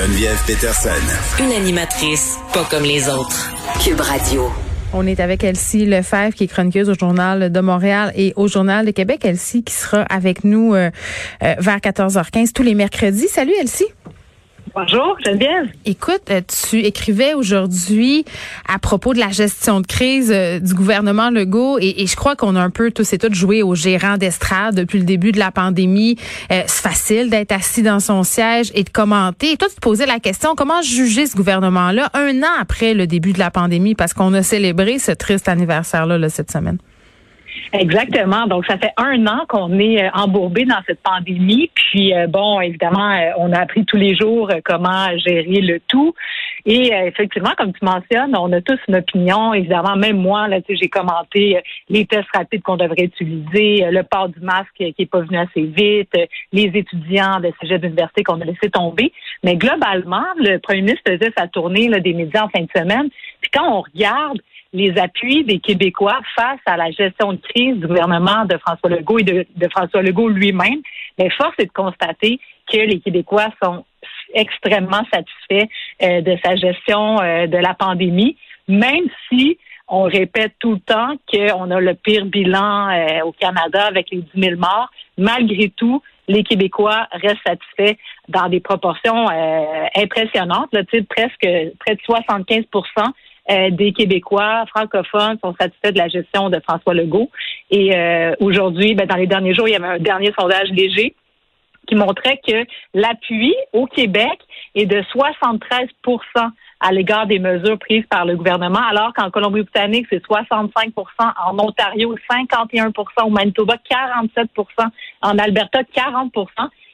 Geneviève Peterson. Une animatrice pas comme les autres. Cube Radio. On est avec Elsie Lefebvre, qui est chroniqueuse au Journal de Montréal et au Journal de Québec. Elsie qui sera avec nous euh, euh, vers 14h15 tous les mercredis. Salut Elsie. Bonjour, Geneviève. Écoute, euh, tu écrivais aujourd'hui à propos de la gestion de crise euh, du gouvernement Legault et, je crois qu'on a un peu tous et toutes joué au gérant d'estrade depuis le début de la pandémie. Euh, c'est facile d'être assis dans son siège et de commenter. Et toi, tu te posais la question, comment juger ce gouvernement-là un an après le début de la pandémie? Parce qu'on a célébré ce triste anniversaire-là là, cette semaine? Exactement. Donc, ça fait un an qu'on est euh, embourbé dans cette pandémie. Puis, euh, bon, évidemment, euh, on a appris tous les jours comment gérer le tout. Et effectivement, comme tu mentionnes, on a tous une opinion. Évidemment, même moi, là, j'ai commenté les tests rapides qu'on devrait utiliser, le port du masque qui est pas venu assez vite, les étudiants de ces d'université qu'on a laissé tomber. Mais globalement, le premier ministre faisait sa tournée là, des médias en fin de semaine. Puis quand on regarde les appuis des Québécois face à la gestion de crise du gouvernement de François Legault et de, François Legault lui-même, mais force est de constater que les Québécois sont extrêmement satisfaits euh, de sa gestion euh, de la pandémie, même si on répète tout le temps qu'on a le pire bilan euh, au Canada avec les 10 000 morts. Malgré tout, les Québécois restent satisfaits dans des proportions impressionnantes, là, presque près de 75% euh, des Québécois francophones sont satisfaits de la gestion de François Legault. Et euh, aujourd'hui, ben, dans les derniers jours, il y avait un dernier sondage léger qui montrait que l'appui au Québec est de 73 à l'égard des mesures prises par le gouvernement, alors qu'en Colombie-Britannique, c'est 65% en Ontario, 51% au Manitoba, 47% en Alberta, 40%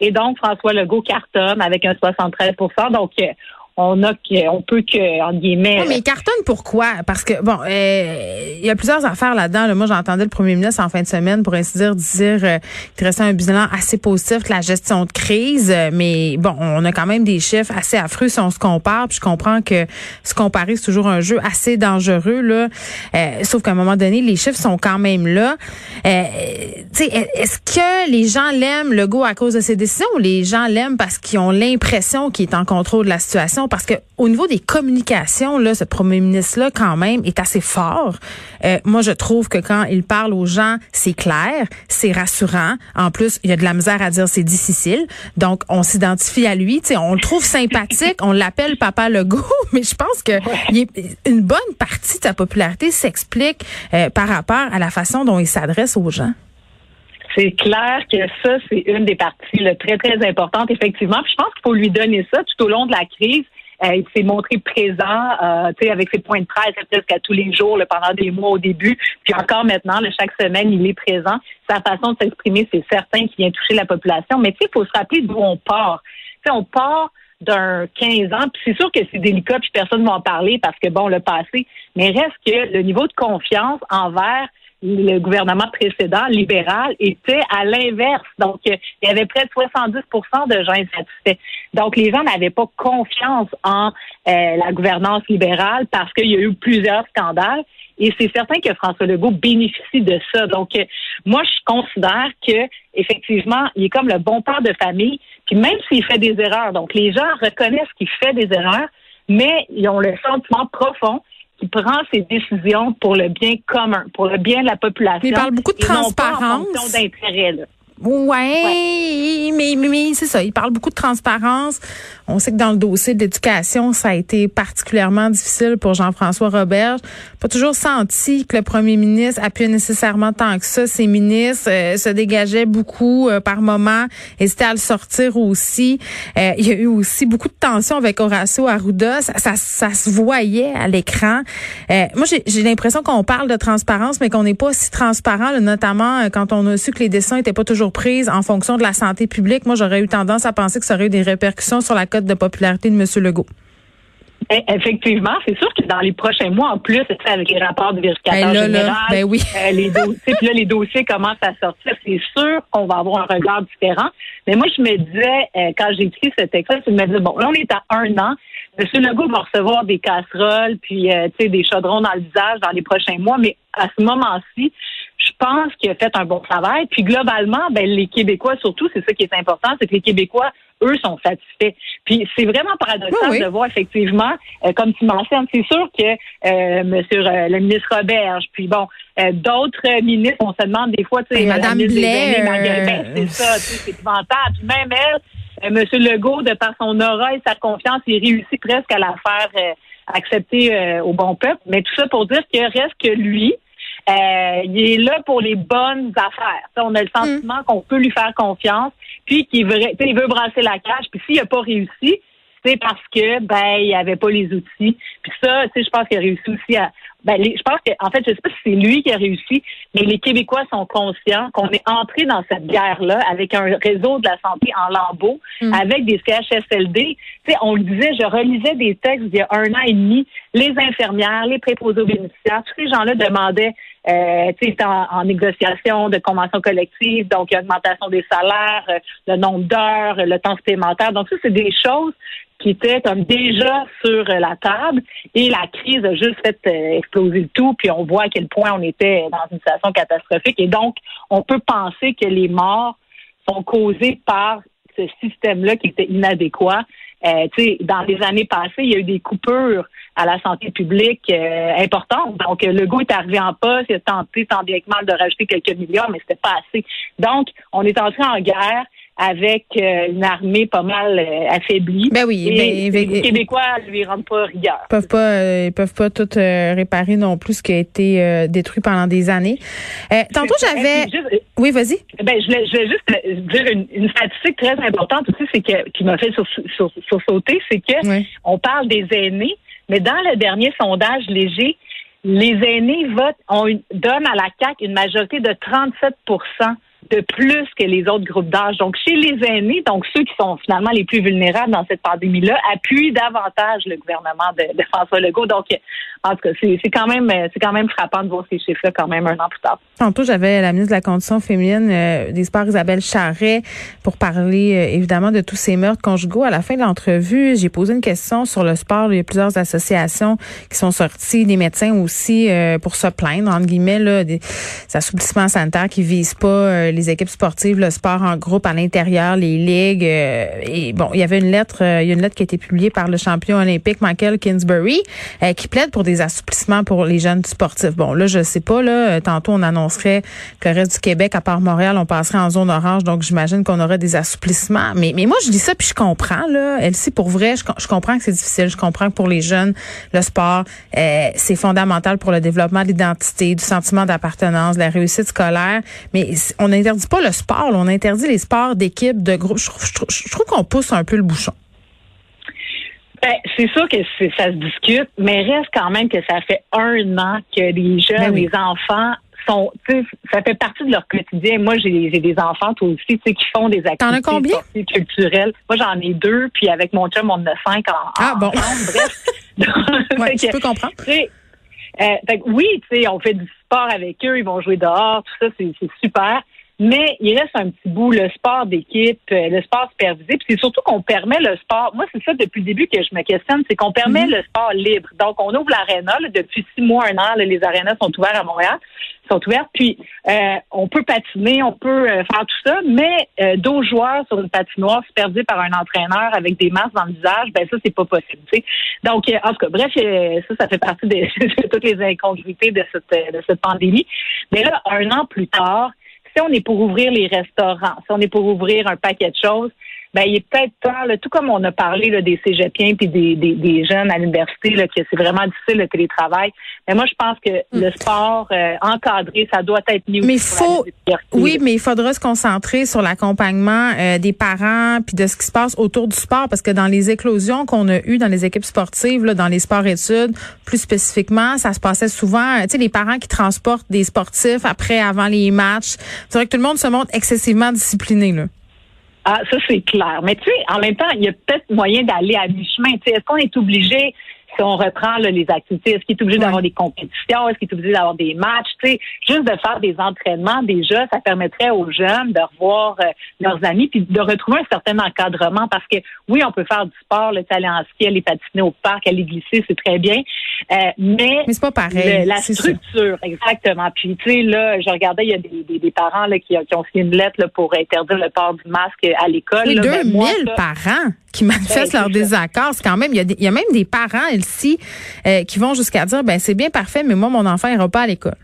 et donc François Legault cartonne avec un 73% Donc, euh, on a on peut que en guillemets. mais cartonne pourquoi? Parce que bon, euh, il y a plusieurs affaires là-dedans. Moi, j'entendais le premier ministre en fin de semaine, pour ainsi dire, dire euh, qu'il restait un bilan assez positif de la gestion de crise. Mais bon, on a quand même des chiffres assez affreux si on se compare. Puis je comprends que se comparer c'est toujours un jeu assez dangereux là. Euh, sauf qu'à un moment donné, les chiffres sont quand même là. Euh, est-ce que les gens l'aiment le go à cause de ses décisions ou les gens l'aiment parce qu'ils ont l'impression qu'il est en contrôle de la situation? Parce que au niveau des communications, là, ce premier ministre-là, quand même, est assez fort. Euh, moi, je trouve que quand il parle aux gens, c'est clair, c'est rassurant. En plus, il y a de la misère à dire c'est difficile. Donc, on s'identifie à lui. on le trouve sympathique. on l'appelle Papa Legault, mais je pense que une bonne partie de sa popularité s'explique euh, par rapport à la façon dont il s'adresse aux gens. C'est clair que ça, c'est une des parties très, très importantes, effectivement. Puis je pense qu'il faut lui donner ça tout au long de la crise. Euh, il s'est montré présent, euh, avec ses points de presse presque à tous les jours pendant des mois au début. Puis encore maintenant, chaque semaine, il est présent. Sa façon de s'exprimer, c'est certain qu'il vient toucher la population. Mais il faut se rappeler d'où on part. sais, on part d'un 15 ans, puis c'est sûr que c'est délicat, puis personne ne va en parler parce que, bon, le passé, mais reste que le niveau de confiance envers le gouvernement précédent, libéral, était à l'inverse. Donc, il y avait près de 70% de gens insatisfaits. Donc, les gens n'avaient pas confiance en euh, la gouvernance libérale parce qu'il y a eu plusieurs scandales. Et c'est certain que François Legault bénéficie de ça. Donc, euh, moi, je considère que effectivement, il est comme le bon père de famille. Puis même s'il fait des erreurs, donc les gens reconnaissent qu'il fait des erreurs, mais ils ont le sentiment profond qui prend ses décisions pour le bien commun, pour le bien de la population. Il parle beaucoup de transparence. d'intérêt. Ouais, mais, mais c'est ça. Il parle beaucoup de transparence. On sait que dans le dossier d'éducation, ça a été particulièrement difficile pour Jean-François Robert. Pas toujours senti que le premier ministre appuyait nécessairement tant que ça. Ses ministres euh, se dégageaient beaucoup euh, par moment, hésitaient à le sortir aussi. Euh, il y a eu aussi beaucoup de tensions avec Horacio Arruda. Ça, ça, ça se voyait à l'écran. moi, j'ai l'impression qu'on parle de transparence, mais qu'on n'est pas si transparent, notamment quand on a su que les décisions n'étaient pas toujours prise en fonction de la santé publique. Moi, j'aurais eu tendance à penser que ça aurait eu des répercussions sur la cote de popularité de M. Legault? Eh, effectivement, c'est sûr que dans les prochains mois, en plus, avec les rapports de vérification ben général, ben oui. Euh, les dossiers, puis là, les dossiers commencent à sortir, c'est sûr qu'on va avoir un regard différent. Mais moi, je me disais, euh, quand j'ai écrit ce texte-là, je me disais, bon, là, on est à un an. M. Legault va recevoir des casseroles, puis, euh, tu sais, des chaudrons dans le visage dans les prochains mois, mais à ce moment-ci, je pense qu'il a fait un bon travail. Puis globalement, ben, les Québécois, surtout, c'est ça qui est important, c'est que les Québécois, eux, sont satisfaits. Puis c'est vraiment paradoxal de voir effectivement, euh, comme tu mentionnes, c'est sûr que euh, Monsieur euh, le ministre Roberge, puis bon, euh, d'autres ministres, on se demande des fois, tu sais, Madame Blais, ben, c'est ça, c'est épouvantable. Puis même elle, Monsieur Legault, de par son aura et sa confiance, il réussit presque à la faire accepter au bon peuple. Mais tout ça pour dire qu'il reste que lui, euh, il est là pour les bonnes affaires. on a le mm. sentiment qu'on peut lui faire confiance, puis qu'il veut, il veut brasser la cage. Puis s'il n'a pas réussi, c'est parce que ben il avait pas les outils. Puis ça, tu sais, je pense qu'il a réussi aussi à, ben, je pense que, en fait, je sais pas si c'est lui qui a réussi, mais les Québécois sont conscients qu'on est entré dans cette guerre-là avec un réseau de la santé en lambeaux, mm. avec des CHSLD. Tu sais, on le disait, je relisais des textes il y a un an et demi, les infirmières, les préposés aux bénéficiaires, tous ces gens-là demandaient euh, en, en, négociation de convention collective, donc augmentation des salaires, euh, le nombre d'heures, le temps supplémentaire. Donc ça, c'est des choses qui étaient comme déjà sur la table et la crise a juste fait euh, exploser le tout, puis on voit à quel point on était dans une situation catastrophique et donc on peut penser que les morts sont causées par ce système-là qui était inadéquat. Euh, dans les années passées, il y a eu des coupures à la santé publique euh, importantes. Donc, le goût est arrivé en poste, il a tenté tant bien que mal de rajouter quelques milliards, mais c'était pas assez. Donc, on est entré en guerre avec euh, une armée pas mal euh, affaiblie. Ben oui, et les Québécois lui rendent pas rigueur. Ils peuvent pas, euh, ils peuvent pas tout réparer non plus ce qui a été détruit pendant des années. tantôt j'avais, oui, vas-y. Ben je voulais, je voulais juste dire une, statistique très importante aussi, c'est que qui m'a fait sur, sur, sur sauter, c'est que on parle des aînés, mais dans le dernier sondage léger, les aînés votent, on donne à la CAC une majorité de 37 de plus que les autres groupes d'âge. Donc, chez les aînés, donc ceux qui sont finalement les plus vulnérables dans cette pandémie-là, appuient davantage le gouvernement de, François Legault. Donc, en tout cas, c'est quand même c'est quand même frappant de voir ces chiffres-là quand même un an plus tard. Tantôt, j'avais la ministre de la Condition féminine euh, des Sports, Isabelle Charret, pour parler euh, évidemment de tous ces meurtres conjugaux. À la fin de l'entrevue, j'ai posé une question sur le sport. Il y a plusieurs associations qui sont sorties, des médecins aussi, euh, pour se plaindre, entre guillemets, là, des assouplissements sanitaires qui visent pas les équipes sportives, le sport en groupe à l'intérieur, les ligues. Euh, et bon, il y avait une lettre, euh, il y a une lettre qui a été publiée par le champion olympique Michael Kingsbury euh, qui plaide pour des assouplissements pour les jeunes sportifs. Bon, là, je sais pas, là, tantôt on annoncerait que le reste du Québec, à part Montréal, on passerait en zone orange, donc j'imagine qu'on aurait des assouplissements. Mais, mais moi, je dis ça puis je comprends, là. Elle, si pour vrai, je, je comprends que c'est difficile. Je comprends que pour les jeunes, le sport, c'est fondamental pour le développement de l'identité, du sentiment d'appartenance, de la réussite scolaire. Mais on a interdit pas le sport, on interdit les sports d'équipe, de groupe. Je, trouve qu'on pousse un peu le bouchon. Ben, c'est sûr que ça se discute, mais reste quand même que ça fait un an que les jeunes, ben les enfants sont, ça fait partie de leur quotidien. Moi, j'ai des enfants, toi aussi, qui font des activités culturelles. Moi, j'en ai deux, puis avec mon chum, on en a cinq en, ah, bon. bref. ouais, tu peux comprendre. Euh, oui, tu sais, on fait du sport avec eux, ils vont jouer dehors, tout ça, c'est super. Mais il reste un petit bout, le sport d'équipe, euh, le sport supervisé. Puis c'est surtout qu'on permet le sport. Moi, c'est ça depuis le début que je me questionne, c'est qu'on permet mhm. le sport libre. Donc, on ouvre l'aréna. Depuis six mois, un an, les arénas sont ouvertes à Montréal, sont ouvertes. Puis, euh, on peut patiner, on peut euh, faire tout ça, mais euh, deux joueurs sur une patinoire supervisée par un entraîneur avec des masques dans le visage, ben ça, c'est pas possible. Donc, en tout cas, bref, ça, ça fait partie de, de toutes les incongruités de cette, de cette pandémie. Mais là, un an plus tard, si on est pour ouvrir les restaurants, si on est pour ouvrir un paquet de choses, ben il est peut-être temps, tout comme on a parlé là, des cégepiens puis des, des, jeunes à l'université, que c'est vraiment difficile le télétravail. Mais moi, je pense que hmm. le sport euh, encadré, ça doit être mieux. Mais faut, oui, mais il faudra se concentrer sur l'accompagnement euh, des parents puis de ce qui se passe autour du sport, parce que dans les éclosions qu'on a eues dans les équipes sportives, là, dans les sports-études, plus spécifiquement, ça se passait souvent, tu sais, les parents qui transportent des sportifs après, avant les matchs. C'est vrai que tout le monde se montre excessivement discipliné là. Ah, ça, c'est clair. Mais tu sais, en même temps, il y a peut-être moyen d'aller à mi-chemin. Est-ce qu'on est obligé si on reprend les activités, est-ce qu'il est obligé d'avoir des compétitions, est-ce qu'il est obligé d'avoir des matchs, tu sais, juste de faire des entraînements déjà, ça permettrait aux jeunes de revoir euh, leurs amis puis de retrouver un certain encadrement parce que oui, on peut faire du sport, le aller en ski, aller patiner au parc, aller glisser, c'est très bien, euh, mais, mais c'est pas pareil. la structure, exactement. Puis tu sais là, je regardais, il y a des, des, parents là, qui, qui, ont signé une lettre là, pour interdire le port du masque à l'école. Oui, 2000 ben, parents qui manifestent ben, leur désaccord. C'est quand même, il y, a il y a même des parents euh, qui vont jusqu'à dire, ben c'est bien parfait, mais moi mon enfant ira pas à l'école.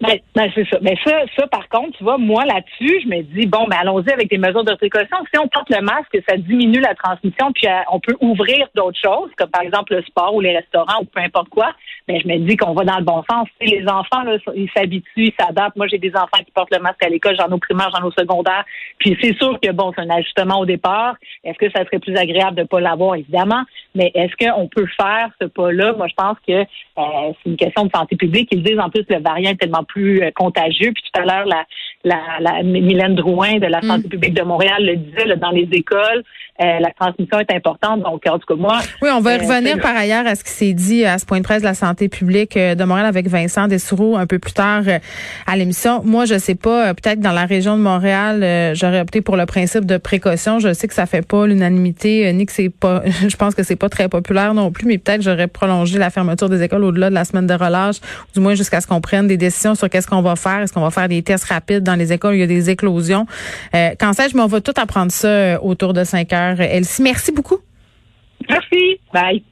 Ben, ben, c'est ça. Mais ça, ça, par contre, tu vois, moi là-dessus, je me dis bon, ben allons-y avec des mesures de précaution. Si on porte le masque, ça diminue la transmission, puis euh, on peut ouvrir d'autres choses, comme par exemple le sport ou les restaurants ou peu importe quoi. Mais ben, je me dis qu'on va dans le bon sens. les enfants, là, ils s'habituent, ils s'adaptent. Moi, j'ai des enfants qui portent le masque à l'école, j'en ai au primaire, j'en ai au secondaire. Puis c'est sûr que bon, c'est un ajustement au départ. Est-ce que ça serait plus agréable de pas l'avoir, évidemment? Mais est-ce qu'on peut faire ce pas-là? Moi, je pense que euh, c'est une question de santé publique. Ils disent en plus le variant est tellement plus euh, contagieux. Puis tout à l'heure, la, la, la, Mylène Drouin de la mm. santé publique de Montréal le disait, dans les écoles, euh, la transmission est importante. Donc, en tout cas, moi... Oui, on va revenir par ailleurs à ce qui s'est dit à ce point de presse de la santé publique de Montréal avec Vincent Dessoureau un peu plus tard à l'émission. Moi, je sais pas, peut-être dans la région de Montréal, j'aurais opté pour le principe de précaution. Je sais que ça fait pas l'unanimité, ni que c'est pas... Je pense que c'est pas très populaire non plus, mais peut-être j'aurais prolongé la fermeture des écoles au-delà de la semaine de relâche, du moins jusqu'à ce qu'on prenne des décisions sur qu'est-ce qu'on va faire. Est-ce qu'on va faire des tests rapides dans les écoles il y a des éclosions? Euh, quand sais-je, mais on va tout apprendre ça euh, autour de 5 heures. Elsie, merci beaucoup. Merci. Bye.